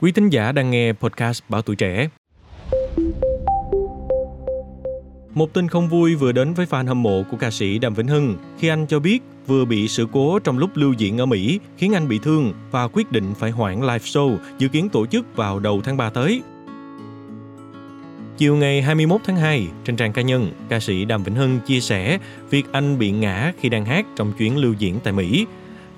Quý thính giả đang nghe podcast Báo Tuổi Trẻ. Một tin không vui vừa đến với fan hâm mộ của ca sĩ Đàm Vĩnh Hưng khi anh cho biết vừa bị sự cố trong lúc lưu diễn ở Mỹ khiến anh bị thương và quyết định phải hoãn live show dự kiến tổ chức vào đầu tháng 3 tới. Chiều ngày 21 tháng 2, trên trang cá nhân, ca sĩ Đàm Vĩnh Hưng chia sẻ việc anh bị ngã khi đang hát trong chuyến lưu diễn tại Mỹ.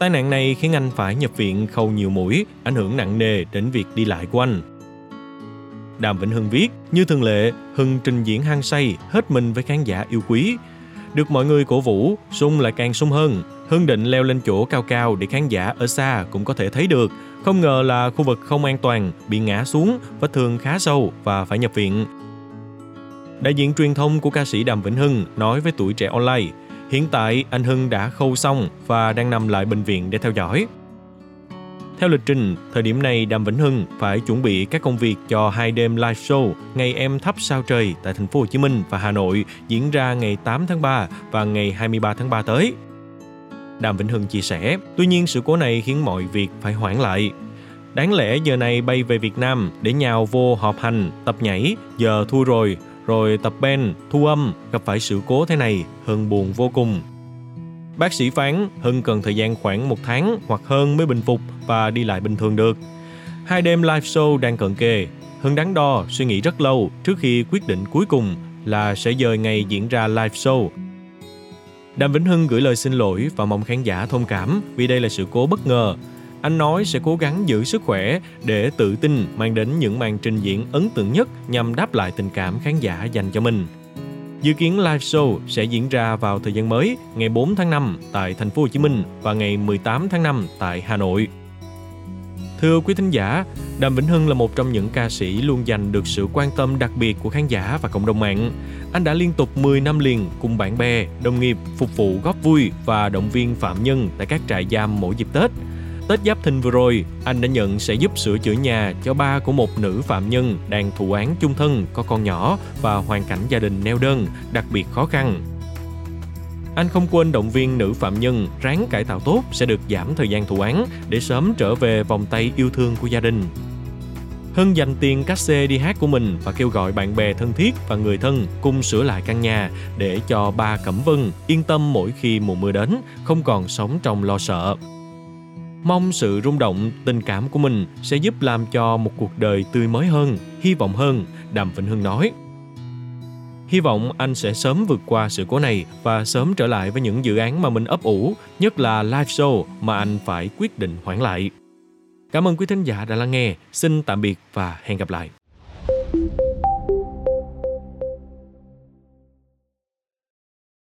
Tai nạn này khiến anh phải nhập viện khâu nhiều mũi, ảnh hưởng nặng nề đến việc đi lại của anh. Đàm Vĩnh Hưng viết, như thường lệ, Hưng trình diễn hăng say, hết mình với khán giả yêu quý. Được mọi người cổ vũ, sung lại càng sung hơn. Hưng định leo lên chỗ cao cao để khán giả ở xa cũng có thể thấy được. Không ngờ là khu vực không an toàn, bị ngã xuống, vết thương khá sâu và phải nhập viện. Đại diện truyền thông của ca sĩ Đàm Vĩnh Hưng nói với tuổi trẻ online, hiện tại anh Hưng đã khâu xong và đang nằm lại bệnh viện để theo dõi. Theo lịch trình, thời điểm này Đàm Vĩnh Hưng phải chuẩn bị các công việc cho hai đêm live show Ngày em thắp sao trời tại thành phố Hồ Chí Minh và Hà Nội diễn ra ngày 8 tháng 3 và ngày 23 tháng 3 tới. Đàm Vĩnh Hưng chia sẻ, tuy nhiên sự cố này khiến mọi việc phải hoãn lại. Đáng lẽ giờ này bay về Việt Nam để nhào vô họp hành, tập nhảy, giờ thua rồi, rồi tập band, thu âm, gặp phải sự cố thế này, Hưng buồn vô cùng. Bác sĩ phán Hưng cần thời gian khoảng một tháng hoặc hơn mới bình phục và đi lại bình thường được. Hai đêm live show đang cận kề. Hưng đắn đo, suy nghĩ rất lâu trước khi quyết định cuối cùng là sẽ dời ngày diễn ra live show. Đàm Vĩnh Hưng gửi lời xin lỗi và mong khán giả thông cảm vì đây là sự cố bất ngờ. Anh nói sẽ cố gắng giữ sức khỏe để tự tin mang đến những màn trình diễn ấn tượng nhất nhằm đáp lại tình cảm khán giả dành cho mình. Dự kiến live show sẽ diễn ra vào thời gian mới ngày 4 tháng 5 tại thành phố Hồ Chí Minh và ngày 18 tháng 5 tại Hà Nội. Thưa quý thính giả, Đàm Vĩnh Hưng là một trong những ca sĩ luôn giành được sự quan tâm đặc biệt của khán giả và cộng đồng mạng. Anh đã liên tục 10 năm liền cùng bạn bè, đồng nghiệp phục vụ góp vui và động viên phạm nhân tại các trại giam mỗi dịp Tết. Tết Giáp Thìn vừa rồi, anh đã nhận sẽ giúp sửa chữa nhà cho ba của một nữ phạm nhân đang thụ án chung thân có con nhỏ và hoàn cảnh gia đình neo đơn, đặc biệt khó khăn. Anh không quên động viên nữ phạm nhân ráng cải tạo tốt sẽ được giảm thời gian thụ án để sớm trở về vòng tay yêu thương của gia đình. Hân dành tiền cát xe đi hát của mình và kêu gọi bạn bè thân thiết và người thân cùng sửa lại căn nhà để cho ba Cẩm Vân yên tâm mỗi khi mùa mưa đến, không còn sống trong lo sợ. Mong sự rung động, tình cảm của mình sẽ giúp làm cho một cuộc đời tươi mới hơn, hy vọng hơn, Đàm Vĩnh Hưng nói. Hy vọng anh sẽ sớm vượt qua sự cố này và sớm trở lại với những dự án mà mình ấp ủ, nhất là live show mà anh phải quyết định hoãn lại. Cảm ơn quý thính giả đã lắng nghe. Xin tạm biệt và hẹn gặp lại.